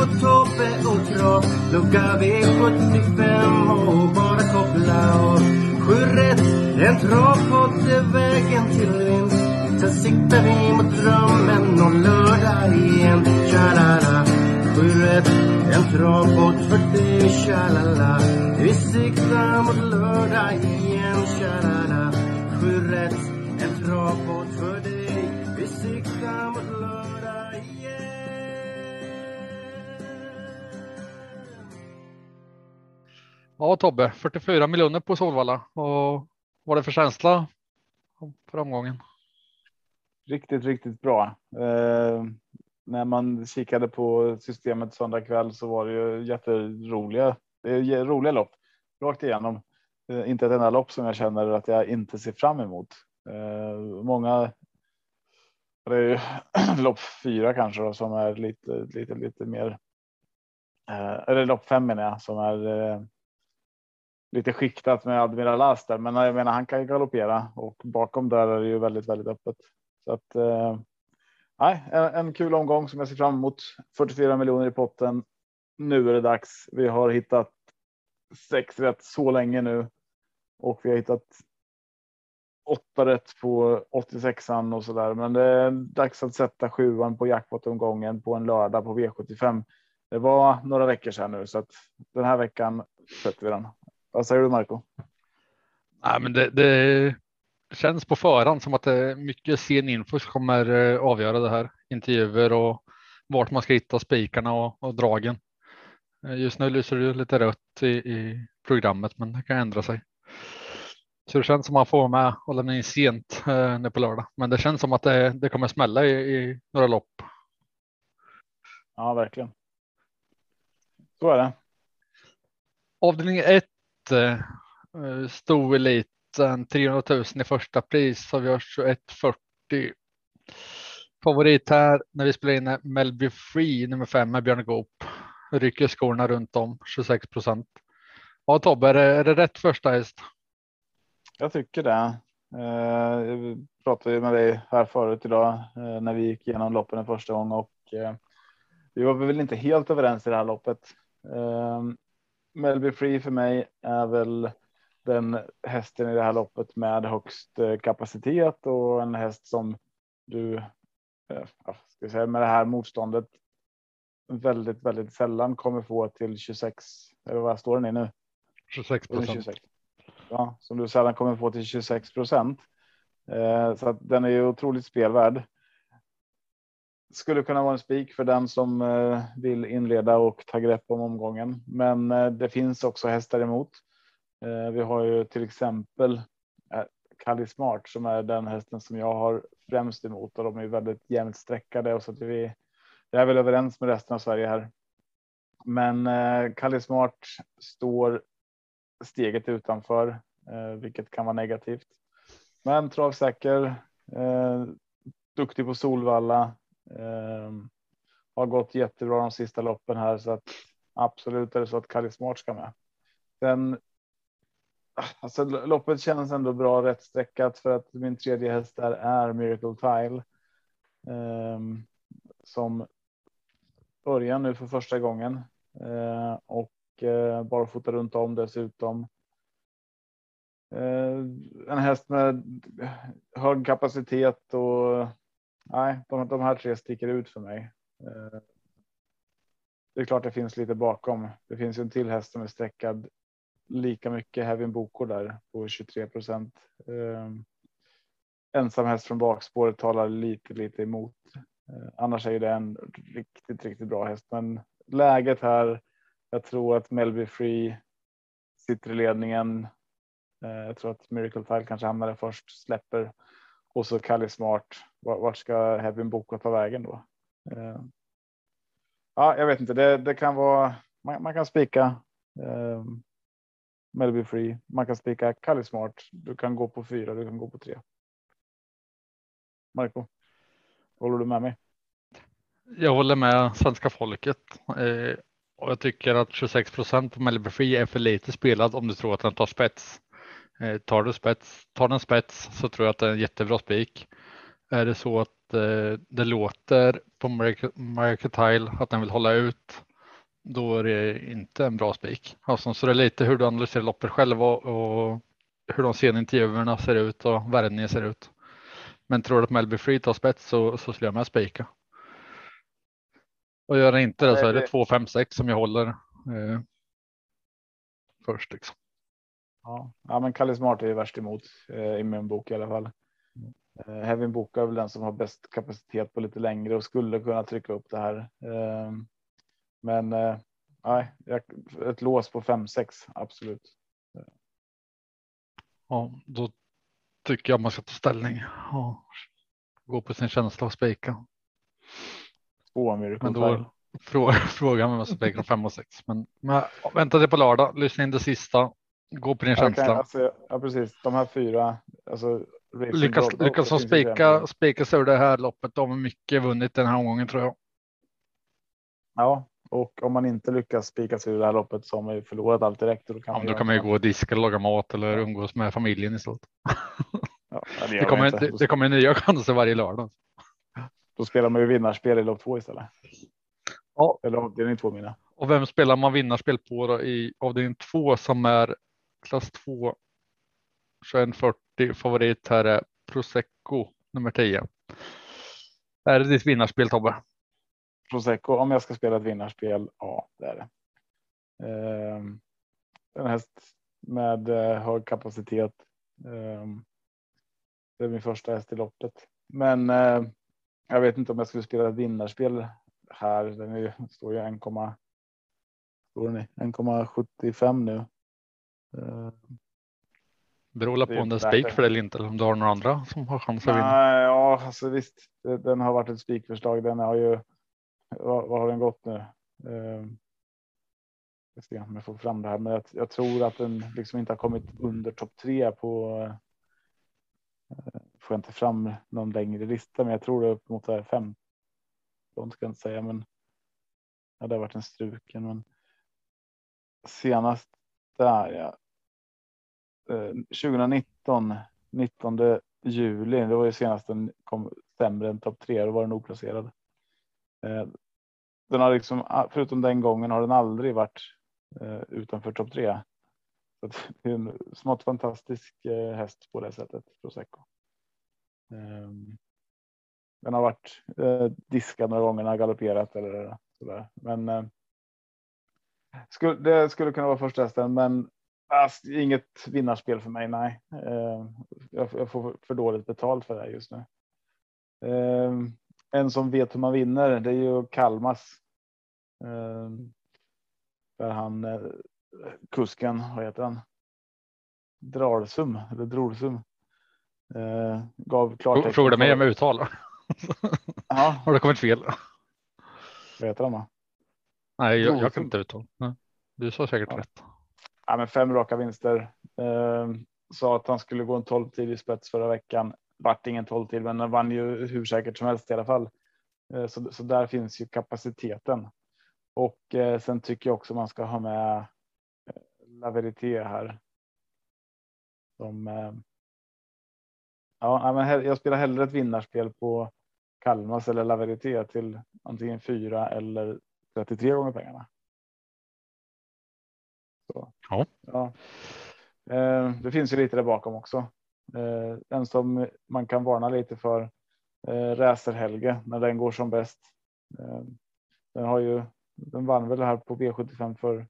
Marco, Tobbe och Trav Lucka V75 och bara koppla av Sju rätt, en travpodd är vägen till vinst. Sen siktar vi mot drömmen om lördag igen. Tja-la-la. Sju rätt, en travpodd för dig Tja-la-la. Vi siktar mot lördag igen Tja-la-la. Sju rätt, Ja Tobbe, 44 miljoner på Solvalla. Och vad är det för känsla för omgången? Riktigt, riktigt bra. Eh, när man kikade på systemet söndag kväll så var det ju jätteroliga, eh, roliga lopp rakt igenom. Eh, inte ett enda lopp som jag känner att jag inte ser fram emot. Eh, många. Det är ju lopp fyra kanske då, som är lite, lite, lite mer. Eh, eller lopp fem menar jag som är eh, lite skiktat med Admiral As där, men jag menar han kan ju galoppera och bakom där är det ju väldigt, väldigt öppet. Så att eh, en, en kul omgång som jag ser fram emot. 44 miljoner i potten. Nu är det dags. Vi har hittat sex rätt så länge nu och vi har hittat åtta rätt på 86an och så där. Men det är dags att sätta sjuan på jackpot-omgången på en lördag på V75. Det var några veckor sedan nu så att den här veckan sätter vi den. Vad säger du Marco? Nej, men det, det känns på förhand som att det är mycket sen info som kommer eh, avgöra det här. Intervjuer och vart man ska hitta spikarna och, och dragen. Eh, Just nu lyser det lite rött i, i programmet, men det kan ändra sig. Så det känns som att man får med och lämna in sent eh, nu på lördag. Men det känns som att det, det kommer smälla i, i några lopp. Ja, verkligen. Så är det. Avdelning 1 eh, stor eliten 300 000 i första pris så vi har 2140. Favorit här när vi spelar in är Melby Free nummer fem med Björn Goop. Rycker skorna runt om 26 procent. Ja Tobbe, är det, är det rätt första häst? Jag tycker det. Eh, jag pratade med dig här förut idag eh, när vi gick igenom loppen en första gång och eh, vi var väl inte helt överens i det här loppet. Eh, Melby Free för mig är väl den hästen i det här loppet med högst eh, kapacitet och en häst som du eh, ska säga, med det här motståndet väldigt, väldigt sällan kommer få till 26. Eller vad står den i nu? 26 procent. Ja, som du sällan kommer få till 26 procent. Eh, så att den är ju otroligt spelvärd. Skulle kunna vara en spik för den som eh, vill inleda och ta grepp om omgången, men eh, det finns också hästar emot. Eh, vi har ju till exempel eh, Kali Smart som är den hästen som jag har främst emot och de är väldigt jämnt streckade och så att vi. Jag är väl överens med resten av Sverige här. Men eh, Smart står steget utanför, eh, vilket kan vara negativt. Men travsäker, eh, duktig på Solvalla. Eh, har gått jättebra de sista loppen här så att absolut är det så att Kalle Smart ska med. Sen. Alltså loppet känns ändå bra rätt sträckat för att min tredje häst där är Miracle Tile. Eh, som börjar nu för första gången eh, och eh, bara runt om dessutom. Eh, en häst med hög kapacitet och nej, de, de här tre sticker ut för mig. Eh, det är klart det finns lite bakom. Det finns ju en till häst som är sträckad lika mycket Hevin Boko där på 23 procent. Ehm, ensam häst från bakspåret talar lite, lite emot. Eh, annars är det en riktigt, riktigt bra häst, men läget här. Jag tror att Melby Free sitter i ledningen. Eh, jag tror att Miracle Tile kanske hamnar där först, släpper och så Kalle Smart. Vart ska Heavy boka ta vägen då? Eh, ja, jag vet inte. Det, det kan vara. Man, man kan spika. Eh, Melby Free. Man kan spika Kalle Smart. Du kan gå på fyra. Du kan gå på tre. Marco. Håller du med mig? Jag håller med svenska folket eh, och jag tycker att 26 procent på Melby Free är för lite spelad om du tror att den tar spets. Eh, tar du spets, tar den spets så tror jag att det är en jättebra spik. Är det så att eh, det låter på Mercantile att den vill hålla ut, då är det inte en bra spik. Alltså, så det är lite hur du analyserar loppet själv och, och hur de sen intervjuerna ser ut och värvningen ser ut. Men tror du att Melby Free tar spets så, så skulle jag med spika. Och gör det inte det så är det 2, 5, 6 som jag håller eh, först. Liksom. Ja, ja men Kalle Smart är värst emot eh, i min bok i alla fall. Eh, Hevin Boka är väl den som har bäst kapacitet på lite längre och skulle kunna trycka upp det här. Eh, men nej, ett lås på 5-6 absolut. Ja, då tycker jag man ska ta ställning och gå på sin känsla och spika. Två Men då fråga, fråga om jag ska spika 5 och 6. Men, men vänta till på lördag, lyssna in det sista. Gå på din känsla. Okay, alltså, ja, precis. De här fyra. Alltså, lyckas lyckas de spika, spika sig ur det här loppet. De har mycket vunnit den här omgången tror jag. Ja, och om man inte lyckas spika sig ur det här loppet så har man ju förlorat allt direkt. då kan, ja, man, då kan man ju gå och diska laga mat eller umgås med familjen istället. Ja, det, det, kommer, det, det kommer nya chanser varje lördag. Då spelar man ju vinnarspel i lopp två istället. Ja. Eller avdelning två mina. Och vem spelar man vinnarspel på då i avdelning två som är klass 2 2140 favorit här är Prosecco nummer 10. Är det ditt vinnarspel Tobbe? Prosecco om jag ska spela ett vinnarspel. Ja, det är det. Um, en häst med eh, hög kapacitet. Um, det är min första häst i loppet, men uh, jag vet inte om jag skulle spela ett vinnarspel här. Den är, står ju 1,75 nu. Uh, Beror på om det är spik för det eller inte, eller om du har några andra som har chans att vinna. Ja, alltså visst, den har varit ett spikförslag. Den har ju. Vad, vad har den gått nu? Uh, jag ska jag får fram det här, men jag, jag, tror att den liksom inte har kommit under topp tre på. Uh, får jag inte fram någon längre lista, men jag tror det är upp mot 15. Ska jag inte säga, men. Ja, det har varit en struken, men. Senast där ja. Eh, 2019, 19 juli, det var ju senast den kom sämre än topp tre, då var den oplacerad. Eh, den har liksom, ah, förutom den gången har den aldrig varit eh, utanför topp tre. Så det är en smått fantastisk häst på det sättet, Prosecco. Ehm, den har varit diskad några gånger, när galopperat eller sådär. Men skulle, det skulle kunna vara första hästen, men Alltså, inget vinnarspel för mig. Nej, eh, jag, får för dåligt betalt för det här just nu. Eh, en som vet hur man vinner, det är ju Kalmas. Eh, där han kusken, vad heter han? Dralsum eller Drolsum. gav klart. Frågade mig om uttal. Ja. Har det kommit fel? Vad heter han då? Nej, jag, jag kan inte uttala. Du sa säkert ja. rätt ja, men fem raka vinster. Eh, sa att han skulle gå en 12 tid i spets förra veckan. Vart ingen 12 tid, men han vann ju hur säkert som helst i alla fall. Eh, så, så där finns ju kapaciteten. Och eh, sen tycker jag också man ska ha med eh, Laverité La Verité här. Som. Eh, ja, men jag spelar hellre ett vinnarspel på Kalmas eller La Verité till antingen fyra eller 33 gånger pengarna. Så, ja. ja. Eh, det finns ju lite där bakom också. Eh, en som man kan varna lite för. Eh, Räser Helge när den går som bäst. Den har ju. Den vann väl här på V75 för.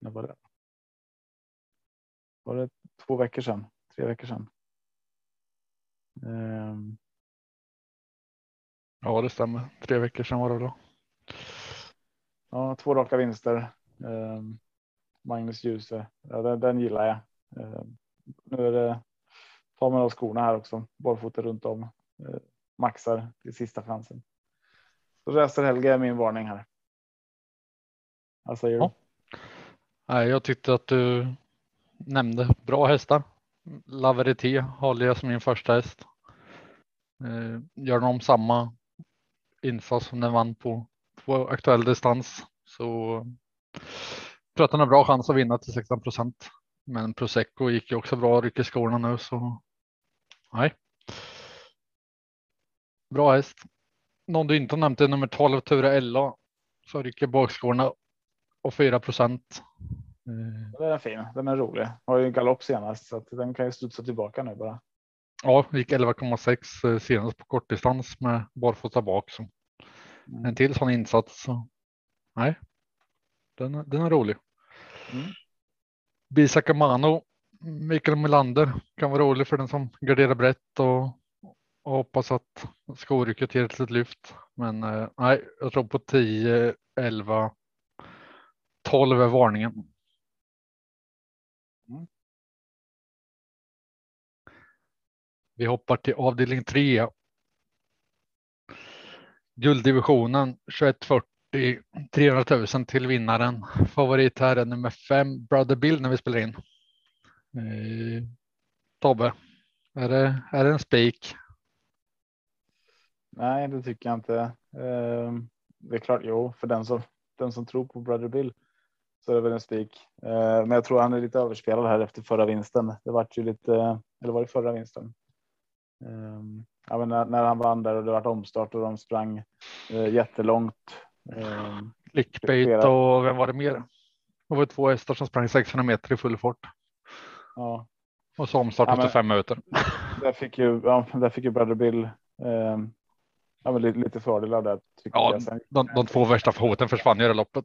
När var det? Var det två veckor sedan? Tre veckor sedan? Ja, det stämmer. Tre veckor sedan var det då. Ja, två raka vinster. Magnus Djuse. Ja, den, den, gillar jag. Eh, nu är det tar man av skorna här också. Barfota runt om. Eh, maxar till sista chansen. Så Racer Helge är min varning här. Vad säger Ja. du? Nej, jag tyckte att du nämnde bra hästar. Laverité håller jag som min första häst. Eh, Gör de samma insats som den vann på, på aktuell distans så tror att den har bra chans att vinna till 16 procent. Men Prosecco gick ju också bra, rycker skorna nu så nej. Bra häst. Någon du inte har nämnt är nummer 12 Ture Ella. Så rycker bakskorna och 4 procent. Den är fin. Den är rolig. Har ju galopp senast så att den kan ju studsa tillbaka nu bara. Ja, gick 11,6 eh, senast på kortdistans med barfota bak. Så Mm. en till sån insats. Så. Nej, den, den är rolig. Mm. Bisak Amano, Mikael Melander kan vara rolig för den som garderar brett och, och hoppas att skorycket ger ett litet lyft. Men eh, nej, jag tror på 10, 11, 12 är varningen. Mm. Vi hoppar till avdelning 3. Gulddivisionen 2140 300 000 till vinnaren. Favorit här är nummer fem Brother Bill när vi spelar in. Eh, Tobbe, är det, är det en spik? Nej, det tycker jag inte. Eh, det är klart, jo, för den som den som tror på Brother Bill så är det väl en spik. Eh, men jag tror han är lite överspelad här efter förra vinsten. Det vart ju lite, eller var det förra vinsten? Ehm, ja, men när, när han vann där och det vart omstart och de sprang eh, jättelångt. Ehm, Clickbait och vem var det mer? Det var två hästar som sprang 600 meter i full fart ja, och så omstart Ja, efter fem minuter. där fick ju, ja, där fick ju Brother Bill ehm, ja, men lite, lite fördelar där. Ja. Sen, De, de två värsta hoten försvann ju i det loppet.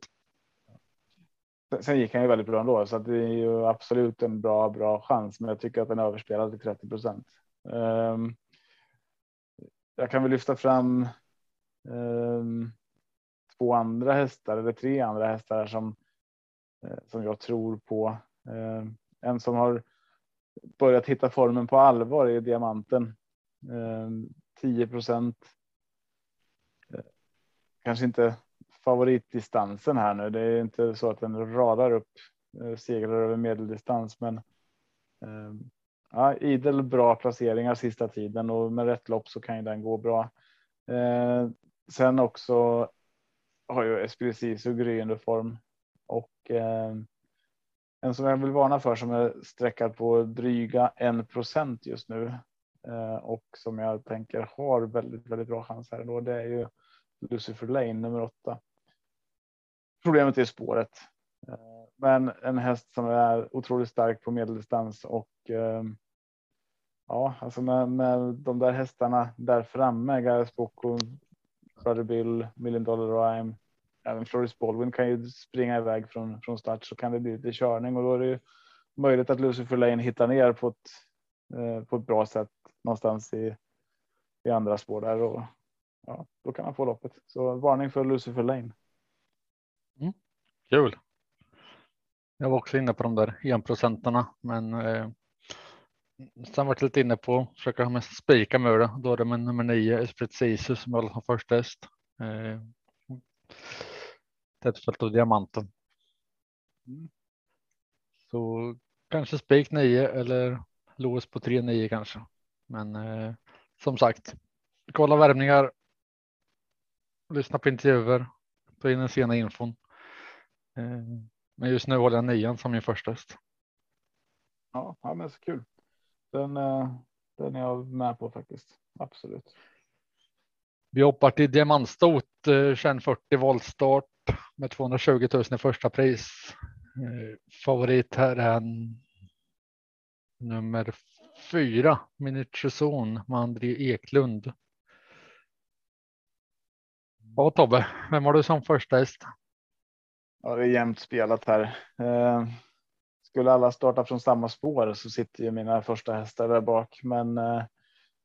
sen gick han ju väldigt bra ändå, så det är ju absolut en bra, bra chans. Men jag tycker att den är överspelad till 30 procent. Ehm, jag kan väl lyfta fram ehm, två andra hästar eller tre andra hästar som eh, som jag tror på. Eh, en som har börjat hitta formen på allvar är diamanten. Eh, 10 procent. Kanske inte favoritdistansen här nu. Det är inte så att den radar upp segrar över medeldistans, men ja, idel bra placeringar sista tiden och med rätt lopp så kan ju den gå bra. Eh, sen också har ju Esprit Sisu gryende form och eh, en som jag vill varna för som är sträckad på dryga 1% just nu eh, och som jag tänker har väldigt, väldigt bra chans här då. Det är ju Lucifer Lane nummer åtta. Problemet är spåret, Eh, men en häst som är otroligt stark på medeldistans och eh, ja, alltså med, med de där hästarna där framme, Gares Boko, Brother Bill, Million Dollar Rhyme, även Floris Baldwin kan ju springa iväg från, från start så kan det bli lite körning och då är det ju möjligt att Lucifer Lane hittar ner på ett, eh, på ett bra sätt någonstans i, i andra spår där och ja, då kan han få loppet. Så varning för Lucifer Lane. Kul. Jag var också inne på de där enprocentarna, men eh, sen var jag lite inne på försöka ha mest spika med det. Då är det med nummer nio Esprit Sisu som jag som första häst. Eh, Tättfält och diamanten. Mm. Så kanske spik 9 eller lås på 3-9 kanske. Men eh, som sagt, kolla värmningar. Lyssna på intervjuer. Ta in den sena infon. Eh, men just nu håller jag nian som min första häst. Ja, ja men så kul. Den, eh, den är jag med på faktiskt. Absolut. Vi hoppar till diamantstot eh, 2140 voltstart med 220 000 i första pris. Eh, favorit här är en nummer fyra, Miniaturzone med André Eklund. Ja Tobbe, vem har du som första häst? Ja, det är jämnt spelat här. Skulle alla starta från samma spår så sitter ju mina första hästar där bak, men eh,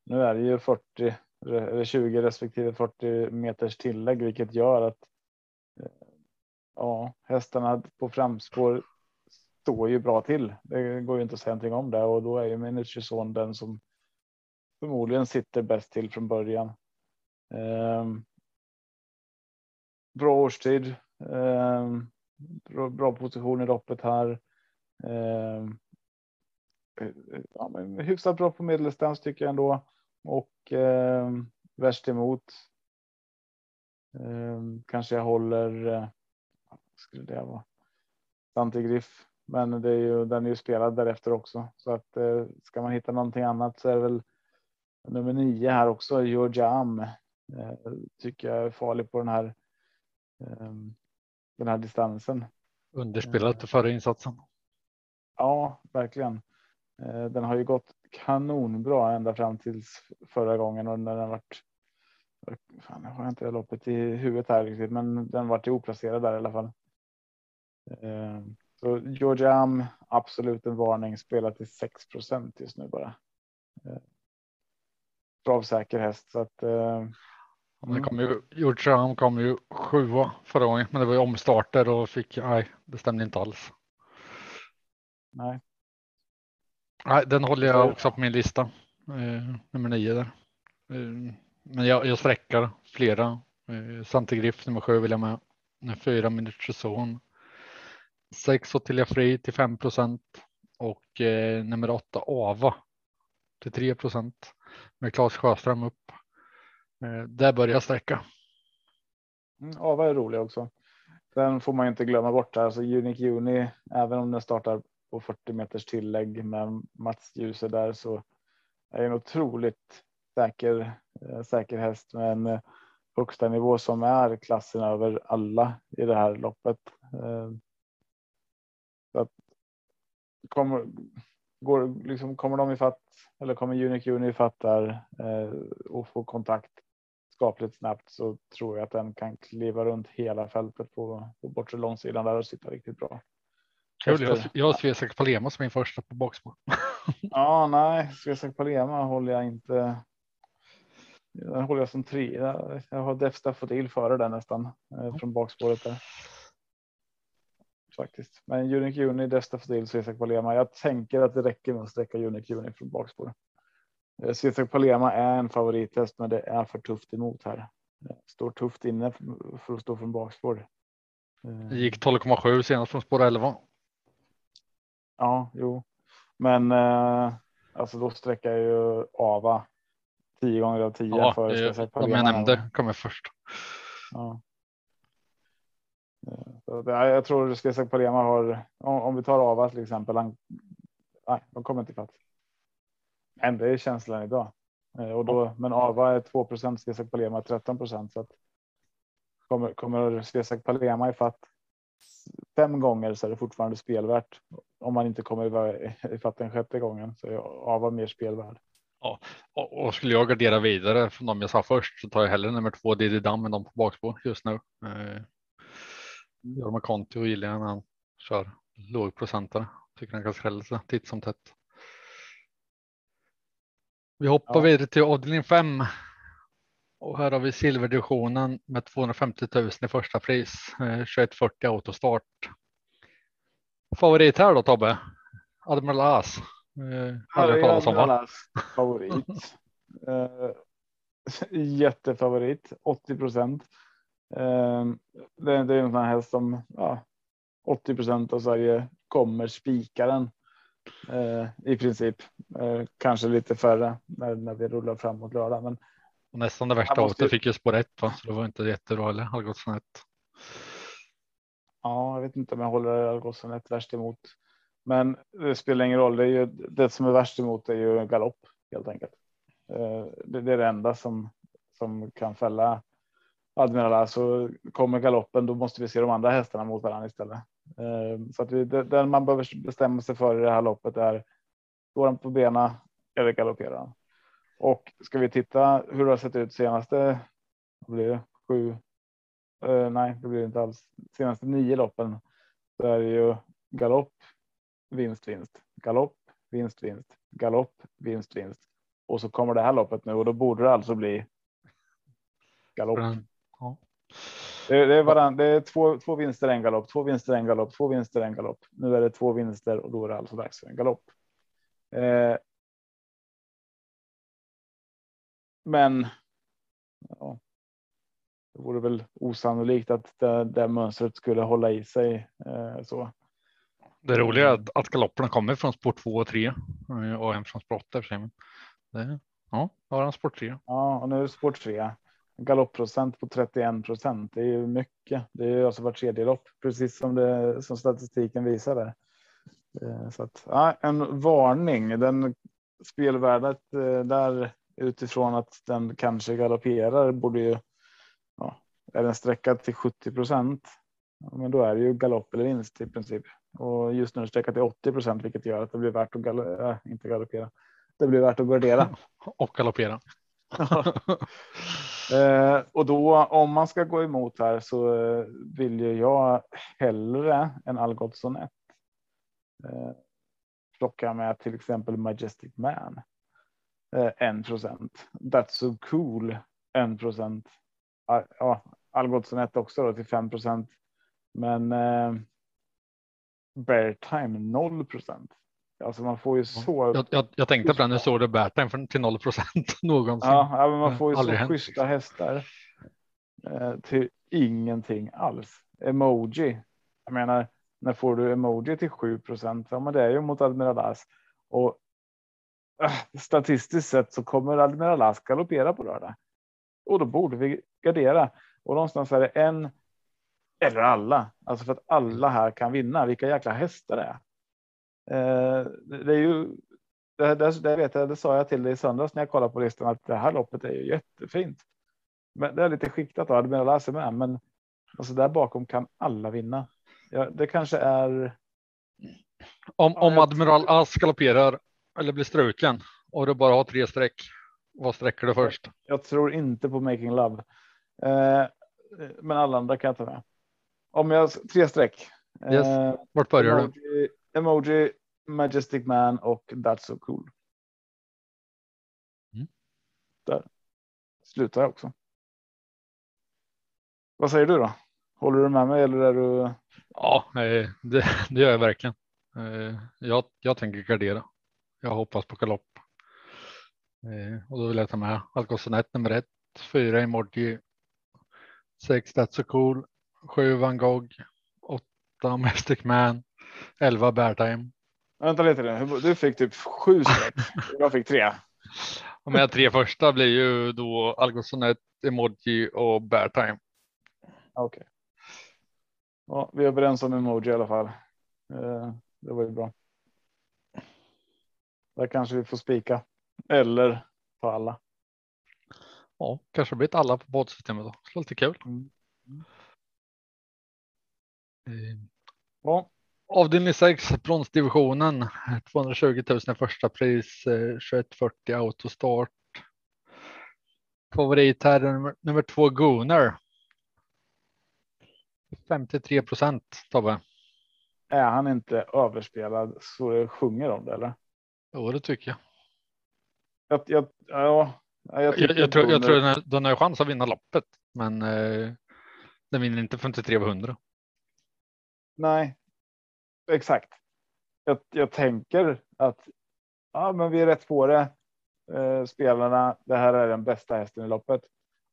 nu är det ju 40 eller 20 respektive 40 meters tillägg, vilket gör att eh, ja, hästarna på framspår står ju bra till. Det går ju inte att säga någonting om det och då är ju Miniaturzone den som förmodligen sitter bäst till från början. Eh, bra årstid. Eh, bra, bra position i loppet här. Eh, ja, men hyfsat bra på medeldistans tycker jag ändå. Och eh, värst emot. Eh, kanske jag håller. Eh, skulle det vara? Santigriff. Men det är ju, den är ju spelad därefter också. Så att eh, ska man hitta någonting annat så är det väl nummer nio här också. Georgia Am. Eh, tycker jag är farlig på den här. Eh, den här distansen. Underspelat för förra insatsen. Ja, verkligen. Eh, den har ju gått kanonbra ända fram tills förra gången och när den varit. Fan, jag har inte loppet i huvudet här riktigt, men den vart oplacerad där i alla fall. Eh, så Georgia Am, absolut en varning, spelar till 6% just nu bara. Eh, Travsäker häst så att. Det kom ju, Georgia Am kom ju sjua förra gången, men det var ju omstarter och fick, nej, det stämde inte alls. Nej, Nej, den håller jag också på min lista. Eh, nummer nio där. Eh, men jag, jag sträckar flera. Eh, Santigriff nummer sju vill jag med. Fyra minuters zon. Sex Ottilia Free till 5 procent och eh, nummer åtta Ava till 3 procent med Claes Sjöström upp. Eh, där börjar jag sträcka. Mm, Ava är rolig också. Den får man inte glömma bort. Alltså Unique Juni, även om den startar på 40 meters tillägg med Mats Djuse där så är en otroligt säker, eh, säker häst med en eh, högsta nivå som är klassen över alla i det här loppet. Eh, så att kommer, går, liksom, kommer de i fatt eller kommer Unique Uni fattar där och får kontakt skapligt snabbt så tror jag att den kan kliva runt hela fältet på, på bortre långsidan där och sitta riktigt bra. Kul, jag, jag har Svesak Palema som min första på bakspår. ja, nej, Svesak Palema håller jag inte. Den håller jag som tre. Jag har Def Staffodil före den nästan eh, från bakspåret där. Faktiskt, men Unique Uni, Def Staffodil, Svesak Palema. Jag tänker att det räcker med att sträcka Unique Uni från bakspår. Eh, Svesak Palema är en favorithäst, men det är för tufft emot här. Står tufft inne för att stå från bakspår. Det gick 12,7 senast från spår 11. Ja, jo, men eh, alltså då sträcker jag ju Ava tio gånger av tio. Ja, för det, jag de jag nämnde kommer först. Ja. Eh, så, jag tror Svesak Palema har, om, om vi tar Ava till exempel, han, nej, de kommer inte fatt. Men det är känslan idag. Eh, och då, men Ava är 2 procent, Svesak Palema 13 procent. Så att kommer, kommer Svesak Palema i fatt fem gånger så är det fortfarande spelvärt. Om man inte kommer ifatt den sjätte gången så är Ava mer spelvärd. Ja, och skulle jag gardera vidare från de jag sa först så tar jag hellre nummer två Diddy Dam än de på bakspår just nu. Eh, Jorma Conti och gillar när han kör lågprocentare. Tycker han kan skrälla sig titt som tätt. Vi hoppar ja. vidare till avdelning 5 och här har vi silverdivisionen med 250 000 i första pris. 2140 eh, autostart. Favorit här då Tobbe? Admiral As. Eh, Admiral As favorit. eh, jättefavorit 80 procent. Eh, det, det, är en sån här häst som ja, 80 procent av Sverige kommer spika den. Eh, I princip kanske lite färre när, när vi rullar framåt lördag, men och nästan det värsta måste... året fick ju spår ett, va? så det var inte jättebra eller har gått snett. Ja, jag vet inte om jag håller gått snett värst emot. Men det spelar ingen roll. Det, är ju, det som är värst emot är ju galopp helt enkelt. Eh, det, det är det enda som som kan fälla Admiral. Så kommer galoppen, då måste vi se de andra hästarna mot varandra istället. Eh, så att vi, det, man behöver bestämma sig för i det här loppet är går han på benen eller galopperar han? Och ska vi titta hur det har sett ut senaste, vad blir det, sju, uh, nej det blir det inte alls, senaste nio loppen så är det ju galopp, vinst, vinst, galopp, vinst, vinst, galopp, vinst, vinst. Och så kommer det här loppet nu och då borde det alltså bli galopp. Ja. Det, det, är varann, det är två, två vinster, en galopp, två vinster, en galopp, två vinster, en galopp. Nu är det två vinster och då är det alltså dags för en galopp. Eh, Men. Ja. det vore väl osannolikt att det, det mönstret skulle hålla i sig eh, så. Det roliga är att, att galopperna kommer från sport 2 och 3 eh, och en från sport 8 för sig. Det, ja, har han sport 3. Ja, och nu är det sport 3. Galoppprocent på 31 procent. Det är ju mycket. Det är ju alltså var tredje lopp, precis som det som statistiken visade. Eh, så att ja, en varning. Den spelvärdet eh, där utifrån att den kanske galopperar borde ju. Ja, är den sträckad till 70 procent, ja, men då är det ju galopp eller vinst i princip. Och just nu är den sträckad till 80 procent, vilket gör att det blir värt att gal äh, inte galoppera. Det blir värt att gardera och galoppera. eh, och då om man ska gå emot här så vill ju jag hellre än Algotsson 1. Eh, plocka med till exempel Majestic Man. Eh, 1 procent. That's so cool. 1 procent. Ah, ja, Algotsson 1 också då till 5 procent. Men eh, Bear Time 0 procent. Alltså man får ju så. Jag, jag, jag tänkte på den när såg det Bertime till 0 procent någonsin. Ja, men man får ju Aldrig så hänt. schyssta hästar. Eh, till ingenting alls. Emoji. Jag menar, när får du emoji till 7 procent? Ja, men det är ju mot Admiral As och statistiskt sett så kommer Admiral As galoppera på lördag och då borde vi gardera och någonstans är det en eller alla, alltså för att alla här kan vinna. Vilka jäkla hästar det är. Eh, det är ju det, det, det, vet jag, det sa jag till dig i söndags när jag kollade på listan att det här loppet är ju jättefint. Men det är lite skiktat då, Admiral As med, men alltså där bakom kan alla vinna. Ja, det kanske är. Om, om Admiral As galopperar eller blir struken och du bara har tre streck. Vad sträcker du först? Jag tror inte på Making Love. Eh, men alla andra kan jag ta med. Om jag tre streck. Yes. Eh, Vart börjar emoji, du? Emoji, Majestic Man och That's so cool. Mm. Där slutar jag också. Vad säger du då? Håller du med mig eller är du? Ja, det, det gör jag verkligen. Eh, jag, jag tänker gardera. Jag hoppas på galopp. Eh, och då vill jag ta med Algotsson nummer ett, fyra emoji, sex That's so cool, sju Van Gogh, åtta Mystic Man, elva Beartime. Vänta lite nu, du fick typ sju streck. jag fick tre. De här tre första blir ju då Algotsson emoji och Beartime. Okej. Okay. Ja, vi är överens om emoji i alla fall. Eh, det var ju bra. Där kanske vi får spika eller på alla. Ja, kanske blir ett alla på båtsystemet då. Så lite kul. Mm. Mm. Ja. Avdelning 6, bronsdivisionen. 220 000 första pris, 2140 eh, autostart. Favorit här nummer, nummer två Gunnar. 53 procent Tobbe. Är han inte överspelad så det sjunger om det eller? Jo, det tycker jag. Jag, jag, ja, jag, jag, jag tror, jag tror den, den har chans att vinna loppet, men eh, den vinner inte 53 av 100. Nej, exakt. Jag, jag tänker att ja, men vi är rätt på det. Eh, spelarna. Det här är den bästa hästen i loppet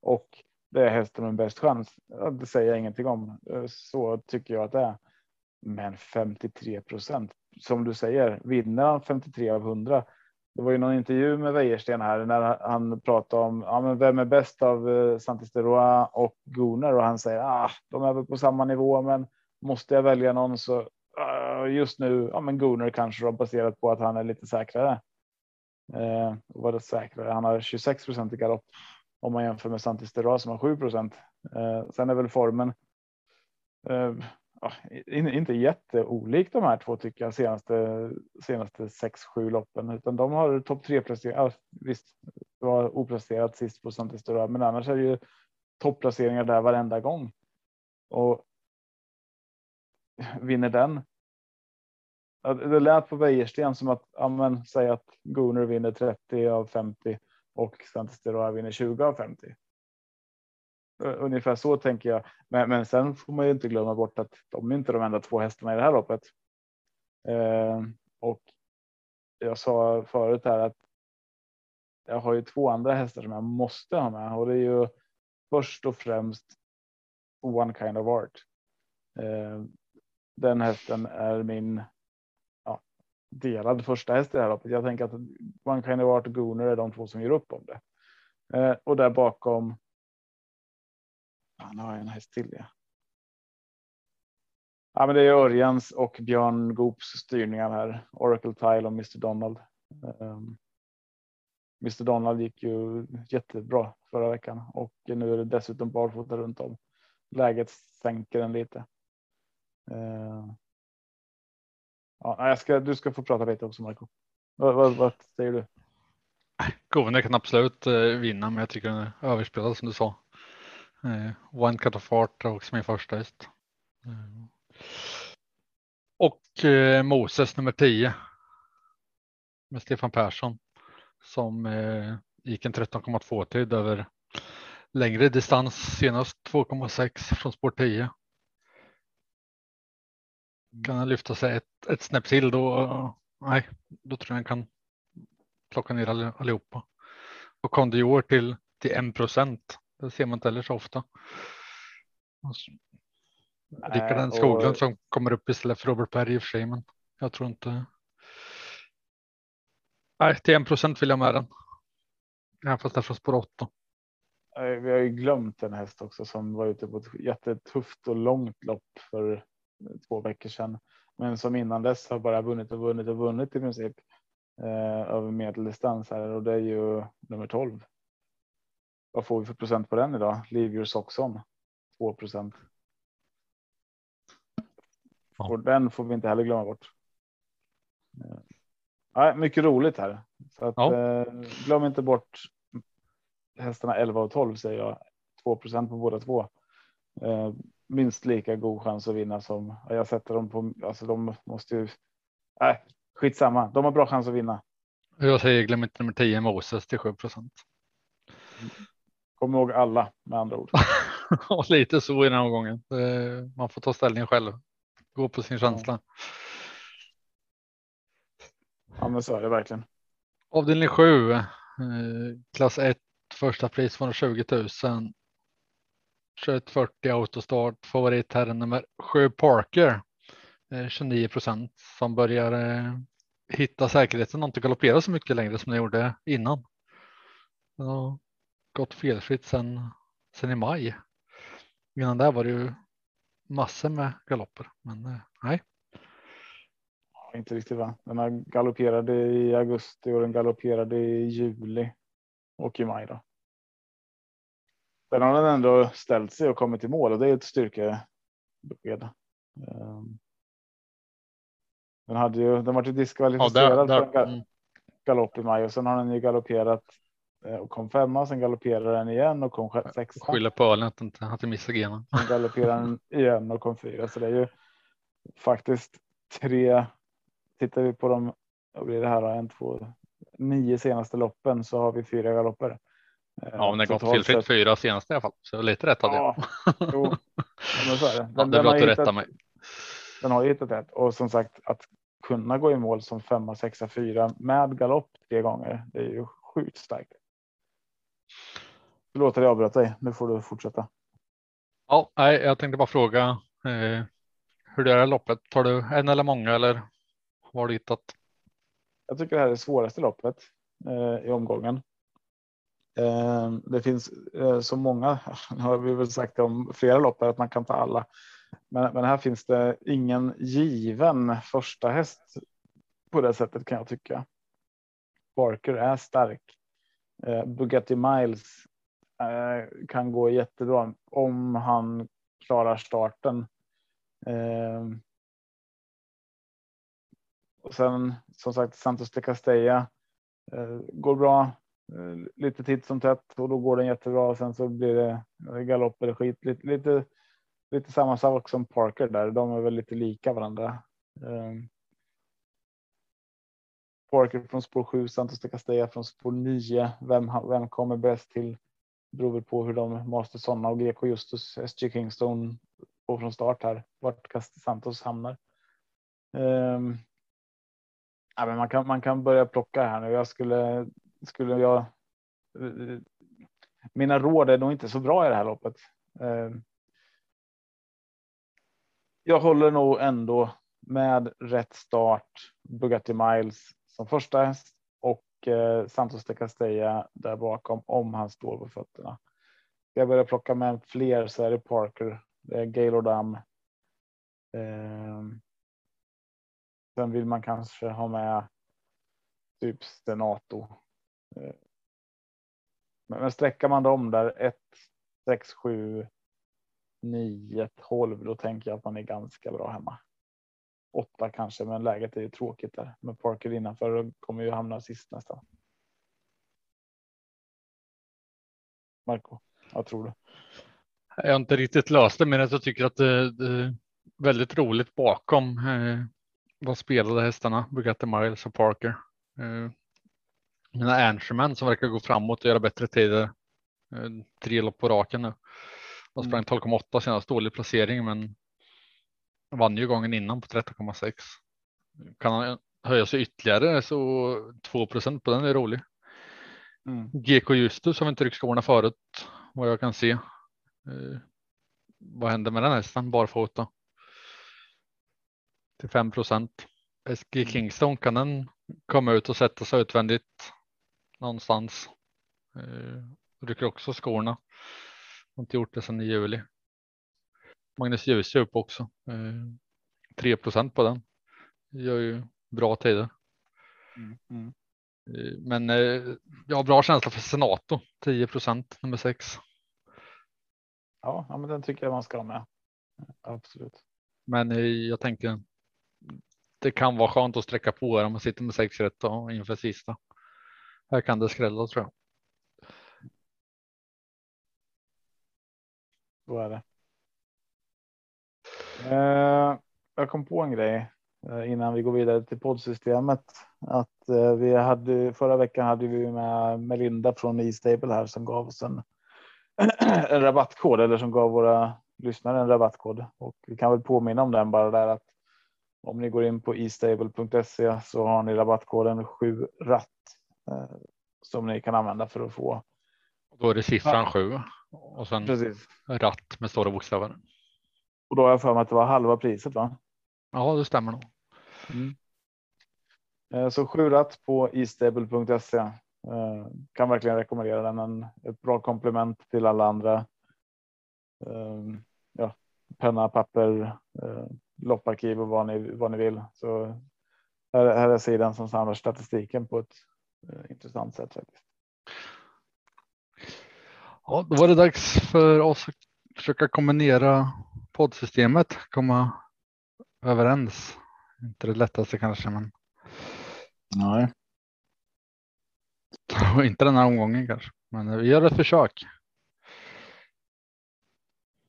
och det är hästen med bäst chans. Det säger jag ingenting om. Eh, så tycker jag att det är. Men 53 procent som du säger, vinner han 53 av 100. Det var ju någon intervju med Wäjersten här när han pratade om ja, men vem är bäst av eh, Santisteroa och Gunnar och han säger ah, de är väl på samma nivå, men måste jag välja någon så uh, just nu, ja, men Gunnar kanske då baserat på att han är lite säkrare. Eh, vad det säkrare? Han har 26 procent i galopp om man jämför med Santisteroa som har 7 procent. Eh, sen är väl formen. Eh, ja, inte jätteolikt de här två tycker jag senaste senaste 6-7 loppen, utan de har topp tre placeringar. Ja, visst, det var oplacerat sist på Santisteroa, men annars är det ju topplaceringar där varenda gång. Och vinner den. Det lät på Wäjersten som att ja, men, säg att Gunnar vinner 30 av 50 och Santisteroa vinner 20 av 50. Eh, ungefär så tänker jag. Men, men sen får man ju inte glömma bort att de är inte de enda två hästarna i det här loppet. Eh, och jag sa förut här att jag har ju två andra hästar som jag måste ha med och det är ju först och främst One kind of art. Eh, den hästen är min ja, delad första häst i det här loppet. Jag tänker att One kind of art och Gooner är de två som ger upp om det. Eh, och där bakom. Ja, nu har jag en häst till. Ja. Ja, men det är Örjans och Björn Goops styrningar här. Oracle Tile och Mr Donald. Ehm, um, Mr Donald gick ju jättebra förra veckan och nu är det dessutom barfota runt om. Läget sänker den lite. Uh, ja, jag ska, du ska få prata lite också Marco. Vad, vad, vad säger du? Govene kan absolut eh, vinna, men jag tycker den är överspelad som du sa. Eh, one cut of fart är också min första häst. Och eh, Moses nummer 10. Med Stefan Persson som eh, gick en 13,2 tid över längre distans senast 2,6 från spår 10. Kan han lyfta sig ett, ett snäpp till då? Nej, då tror jag han kan plocka ner allihopa. Och Kondior till till 1 procent. Det ser man inte heller så ofta. Rickard en Skoglund och... som kommer upp istället för Robert Berg i och för sig, men jag tror inte. Nej, till 1 procent vill jag med den. Även fast det är från spår 8. Vi har ju glömt en häst också som var ute på ett jättetufft och långt lopp för två veckor sedan. Men som innan dess har bara vunnit och vunnit och vunnit i princip eh, över medeldistans här och det är ju nummer 12. Vad får vi för procent på den idag? Leave your socks on. 2 procent. Ja. Och den får vi inte heller glömma bort. Ja, mycket roligt här. Så att, ja. eh, glöm inte bort hästarna 11 och 12 säger jag. 2% på båda två. Eh, minst lika god chans att vinna som jag sätter dem på. Alltså de måste ju. Nej, skitsamma. De har bra chans att vinna. Jag säger glöm inte nummer 10 Moses till 7 Kom ihåg alla med andra ord. lite så i den här gången. Man får ta ställning själv. Gå på sin känsla. Ja, men så är det verkligen. Avdelning 7, eh, klass 1, första pris 220 000. 2140 autostart, favorit här nummer 7 Parker. 29 procent som börjar eh, hitta säkerheten och inte galoppera så mycket längre som det gjorde innan. Gått felfritt sedan, sedan i maj. Innan där var det ju massor med galopper, men eh, nej. Inte riktigt va? Den har galopperade i augusti och den galopperade i juli och i maj då. Sen har den ändå ställt sig och kommit i mål och det är ett styrkebesked. Ehm. Den hade ju, den var ju diskvalificerad ja, där, där. för en galopp i maj och sen har den ju galopperat och kom femma. Sen galopperade den igen och kom sexa. Skyller på ölen att inte att missade genen. Sen galopperade den igen och kom fyra. Så det är ju faktiskt tre. Tittar vi på de, vad blir det här? En, två, nio senaste loppen så har vi fyra galopper. Eh, ja, men det gått felfritt fyra senaste i alla fall. Så lite rätt hade jag. Ja, jo, men så är det. Den, ja, det är bra att du rättar mig. Den har ju hittat rätt och som sagt att kunna gå i mål som femma, sexa, fyra med galopp tre gånger. Det är ju sjukt starkt. Förlåt att jag avbröt dig. Nu får du fortsätta. Ja, nej, jag tänkte bara fråga eh, hur det är loppet. Tar du en eller många eller vad har du hittat? Jag tycker det här är det svåraste loppet eh, i omgången. Eh, det finns eh, så många, har vi väl sagt om flera lopp att man kan ta alla. Men, men här finns det ingen given första häst på det sättet kan jag tycka. Barker är stark. Eh, Bugatti Miles eh, kan gå jättebra om han klarar starten. Eh, och sen som sagt Santos de Castella eh, går bra eh, lite titt som tätt och då går den jättebra. Och sen så blir det galopp eller skit. Lite, lite, lite samma sak som Parker där. De är väl lite lika varandra. Um, Parker från spår 7, Santos de Castella från spår 9. Vem, vem kommer bäst till? Beror väl på hur de Master Sonna och Greco Justus, SG Kingstone går från start här. Vart Santos hamnar. Um, ja, men man kan man kan börja plocka här nu. Jag skulle skulle jag. Eh, mina råd är nog inte så bra i det här loppet. Um, jag håller nog ändå med rätt start. Bugatti Miles som första häst och eh, Santos de Castella där bakom om han står på fötterna. Ska jag börjar plocka med fler så är det Parker, det är Gaylord Dam. Eh, sen vill man kanske ha med typ Stenato. Eh, men sträcker man dem där 1, 6, 7, 9, 12, då tänker jag att man är ganska bra hemma. 8 kanske, men läget är ju tråkigt där med Parker innanför och kommer ju hamna sist nästan. Marco, vad tror du? Jag har inte riktigt löst det, men jag tycker att det, det är väldigt roligt bakom eh, vad spelade hästarna, Bugatti Miles och Parker. Eh, mina Ernstman som verkar gå framåt och göra bättre tider. Eh, tre lopp på raken nu. De sprang 12,8 senast dålig placering, men vann ju gången innan på 13,6. Kan han höja sig ytterligare så 2% på den är rolig. Mm. GK Justus har inte ryckt skorna förut vad jag kan se. Eh, vad händer med den hästen barfota? Till 5 procent. SG mm. Kingston kan den komma ut och sätta sig utvändigt någonstans. Eh, rycker också skorna. Har inte gjort det sedan i juli. Magnus Ljusdjup också. Eh, 3 på den. Gör ju bra tider. Mm, mm. Eh, men eh, jag har bra känsla för Senato 10% nummer 6. Ja, men den tycker jag man ska ha med. Absolut. Men jag tänker. Det kan vara skönt att sträcka på om man sitter med 6 rätt och inför sista. Här kan det skrälla tror jag. Så är det. Eh, jag kom på en grej eh, innan vi går vidare till poddsystemet. Att eh, vi hade förra veckan hade vi med Melinda från E-stable här som gav oss en, en rabattkod eller som gav våra lyssnare en rabattkod och vi kan väl påminna om den bara där att om ni går in på estable.se så har ni rabattkoden 7 ratt som ni kan använda för att få. Då är det siffran 7 och sen Precis. ratt med stora bokstäver. Och då har jag för mig att det var halva priset va? Ja, det stämmer nog. Mm. Eh, så 7 ratt på estable.se eh, kan verkligen rekommendera den. En, ett bra komplement till alla andra. Ja, penna, papper, lopparkiv och vad ni, vad ni vill. Så här, här är sidan som samlar statistiken på ett eh, intressant sätt faktiskt. Ja, då var det dags för oss att försöka kombinera poddsystemet, komma överens. Inte det lättaste kanske, men. Nej. inte den här omgången kanske, men vi gör ett försök.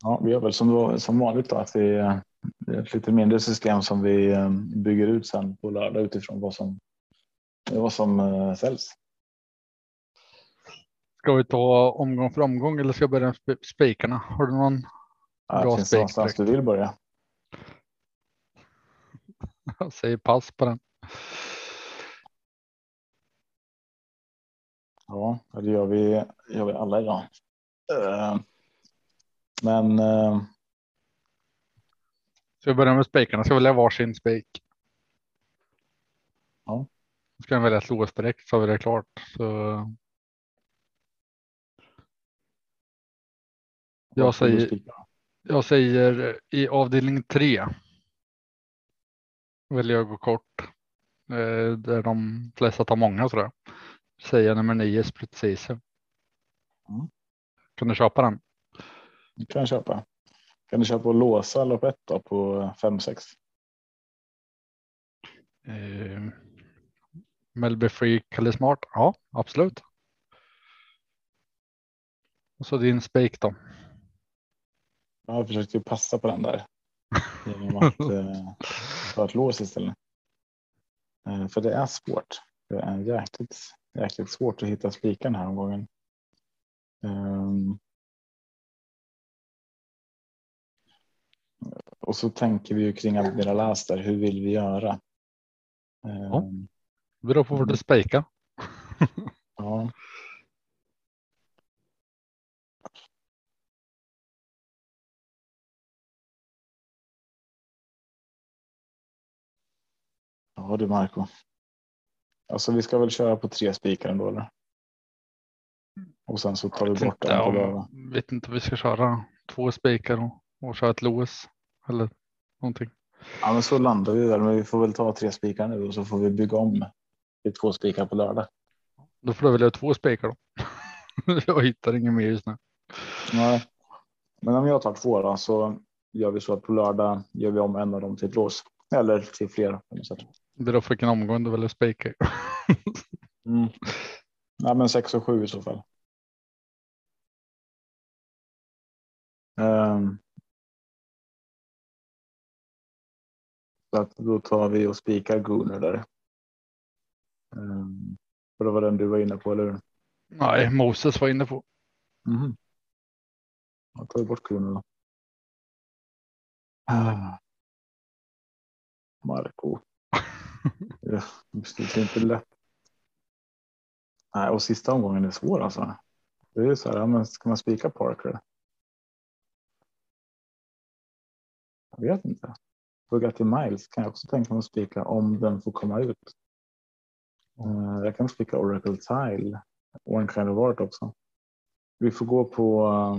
Ja, vi gör väl som, som vanligt då att vi det är ett lite mindre system som vi eh, bygger ut sen på lördag utifrån vad som, vad som uh, säljs. Ska vi ta omgång för omgång eller ska jag börja med spikarna? Har du någon ja, bra spik? någonstans du vill börja. Jag säger pass på den. Ja, det gör vi, gör vi alla idag. Uh, men uh, Ska vi börja med spikarna? Ska vi välja varsin spik? Ja. Ska jag välja ett lås direkt så har vi det klart. Så... Jag säger, jag säger i avdelning tre. Väljer jag gå kort. Eh, där de flesta tar många tror jag. Säger nummer nio split season. Mm. Kan du köpa den? Det kan jag köpa. Kan du köpa och låsa lopp ett då på 5-6? Eh, Melby Free Kalle Smart. Ja, absolut. Och så din spik då. Jag försökte ju passa på den där. Genom att eh, ta ett lås istället. Eh, för det är svårt. Det är jäkligt, jäkligt svårt att hitta spiken här omgången. Um, Och så tänker vi ju kring Admiral Aster. Hur vill vi göra? Ja. Ehm, det beror på var du spikar. ja. Ja du Marco. Alltså vi ska väl köra på tre spikar ändå eller? Och sen så tar vi bort Inte, en på om, lördag. vet inte om vi ska köra två spikar och, och köra ett lås eller någonting. Ja men så landar vi där. Men vi får väl ta tre spikar nu och så får vi bygga om till två spikar på lördag. Då får du väl göra två spikar då. Jag hittar ingen mer just nu. Nej. Men om jag tar två då så gör vi så att på lördag gör vi om en av dem till ett lås. Eller till flera. på något sätt. Det är då vilken omgång du väljer spika. Mm. Ja, men sex och sju i så fall. Ehm. Så att då tar vi och spikar Gunnar där. Um, för det var den du var inne på, eller hur? Nej, Moses var inne på. Mhm. Jag tar bort Gunnar då. Ah. Marco. Ja, det är inte lätt. Nej, och sista omgången är svår alltså. Det är ju så här, ja, men ska man spika Parker? Jag vet inte. Bugatti Miles kan jag också tänka mig att spika om den får komma ut. Eh, jag kan spika Oracle Tile. One kind of art också. Vi får gå på, eh,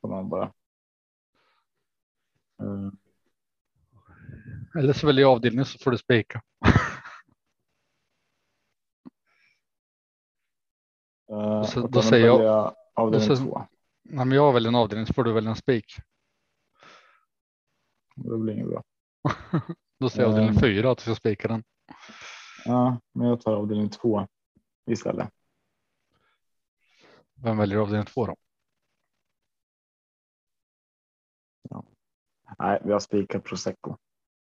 på någon bara. Eh, eller så väljer jag avdelning så får du spika. eh, så- då säger jag- Avdelning då två. Nej, men jag väljer en avdelning så får du välja en spik. Det blir inget bra. Då säger jag avdelning Mm. fyra att du ska spika den. Ja, men jag tar avdelning två istället. Vem väljer avdelning två då? Nej, vi har spikat prosecco.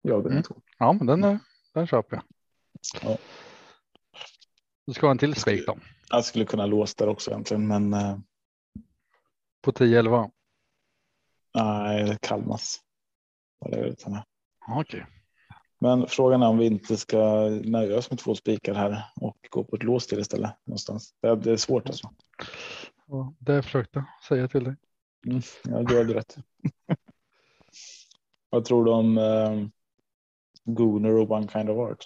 I avdelning Mm. Ja, men den, är- den köper jag. Ja. Du ska ha en till spik då. Jag skulle kunna låsa där också egentligen, men eh, På 10-11. nej, Kalmas. Okej. Men frågan är om vi inte ska nöja oss med två spikar här och gå på ett lås till istället någonstans. Det, det är svårt alltså. Ja, Det försökte jag säga till dig. Mm, ja, du hade rätt. Vad tror du om eh, Gooner och One Kind of Art?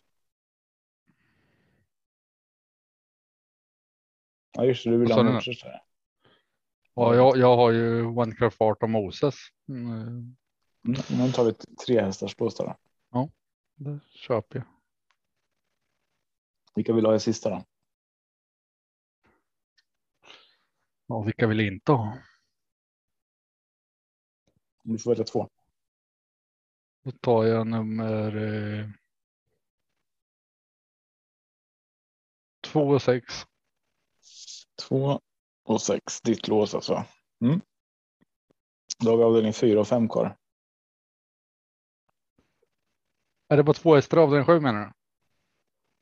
Ja, just det, du vill ha? Moses. Ja, jag, jag har ju One Craft Art och Moses. Mm, Mm, nu tar vi tre hästars bås då. Det köper jag. Vilka vill ha i sista då? Ja, vilka vill inte ha? Du får välja två. Då tar jag nummer eh, två och sex. Två och sex, ditt lås alltså. Mm. Då har vi avdelning fyra och fem kvar. Är det bara två hästar av den sju menar du?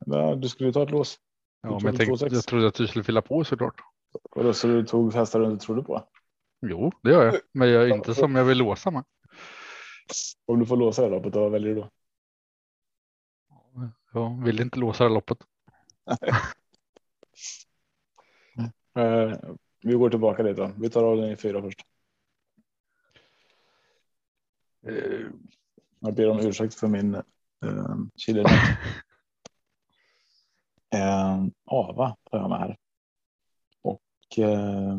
Ja, du skulle ju ta ett lås. Ja, men jag, tänkte, jag trodde att du skulle fylla på såklart. Och då, så du tog hästar du inte trodde på. Jo, det gör jag, men jag är inte som jag vill låsa med. Om du får låsa det loppet, vad väljer du då? Jag vill inte låsa det loppet. Eh, vi går tillbaka då. Vi tar avdelning fyra först. Eh, Jag ber om ursäkt för min eh, chili. eh, Ava tar jag med här. Och eh,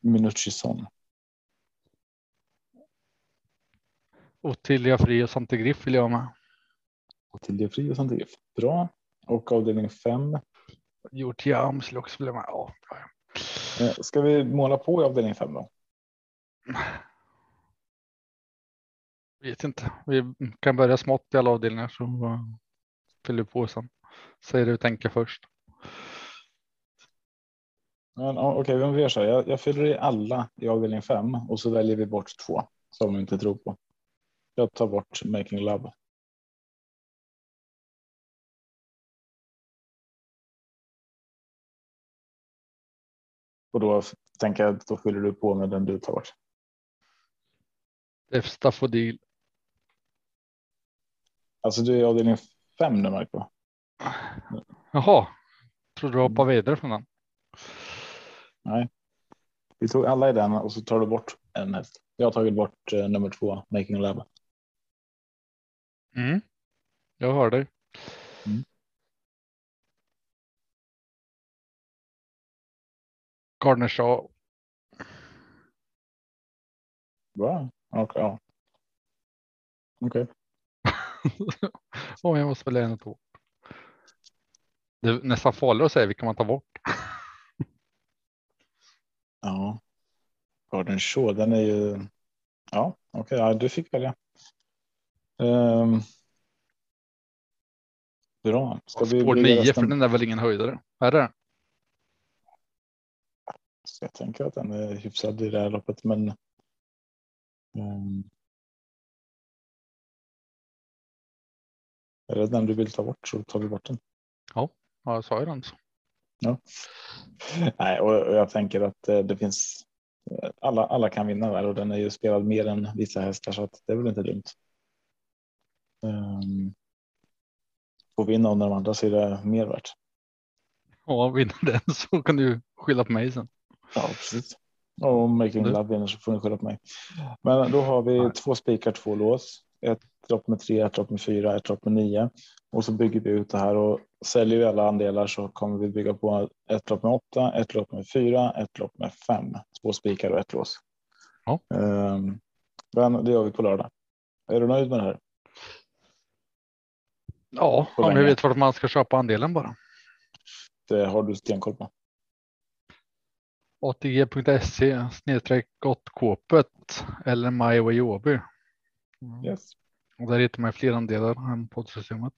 Minucci-son. Ottilia Fri och Sante Griff vill jag ha med. Det fri och sånt. är Bra. Och avdelning fem. Gjort jam skulle jag också vilja med. Ja. Eh, ska vi måla på i avdelning fem då? Vet inte. Vi kan börja smått i alla avdelningar så fyller vi på sen. Säg det vi tänker först. Men, Okej, men vi gör så här. Jag, jag fyller i alla i avdelning fem och så väljer vi bort två som vi inte tror på. Jag tar bort Making Love. Och då tänker jag att då fyller du på med den du tar bort. F Staffodil. Alltså du är i avdelning fem nu Marco. Jaha, tror du hoppa vidare från den? Vi tog alla i den och så tar du bort en häst. Jag har tagit bort eh, nummer två, Making Love. Mm. Jag hör dig. Mm. Gardner Shaw. Bra. Okej. Ja. Okej. Åh, jag måste välja en och två. Det är nästan farligt att säga vilka man tar bort. Ja. Garden Shaw, den är ju. Ja, okej, ja, du fick välja. Ehm. Bra. Ska vi Spår bygga 9 resten? för den är väl ingen höjdare? Är det? Så jag tänker att den är hyfsad i det här loppet, men. ehm, Är det den du vill ta bort så tar vi bort den. Ja, jag sa ju den. Så. Nej, och och jag tänker att eh, det finns. eh, Alla, alla kan vinna där och den är ju spelad mer än vissa hästar så att det är väl inte dumt. Um, får vi in någon av de andra så är det mer värt. Ja, vinner den så kan du skylla på mig sen. Ja, precis. Och om Making Du- Love vinner så får ni skylla på mig. Men då har vi Nej. två spikar, två lås. Ett lopp med tre, ett lopp med fyra, ett lopp med nio. Och så bygger vi ut det här och säljer vi alla andelar så kommer vi bygga på ett lopp med åtta, ett lopp med fyra, ett lopp med fem. Två spikar och ett lås. Ja. Ehm, men det gör vi på lördag. Är du nöjd med det här? Ja, om länge. vet vart man ska köpa andelen bara. Det har du stenkoll på. ATG.se snedstreck gottkåpet eller MyWay Åby. Mm. Yes. Och där hittar man fler andelar än poddsystemet.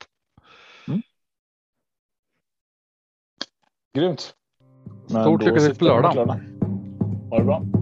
Grymt. Men Stort lycka till på vi lördag. Ha det bra.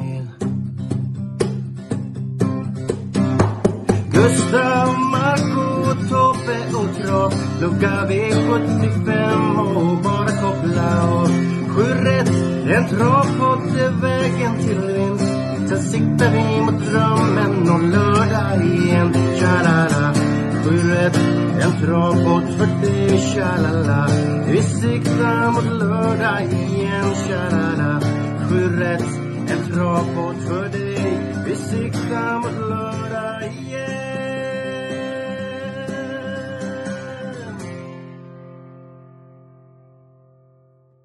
Gustav, Marco, Tobbe och Trav Lucka V75 och bara koppla av Sju rätt, en travpott är vägen till vinst. Sen siktar vi mot drömmen och lördag igen. Tja-la-la. Sju rätt, en travpott för dig Tja-la-la. Vi siktar mot lördag igen. Tja-la-la. Sju rätt, en travpott för dig Vi siktar mot lördag.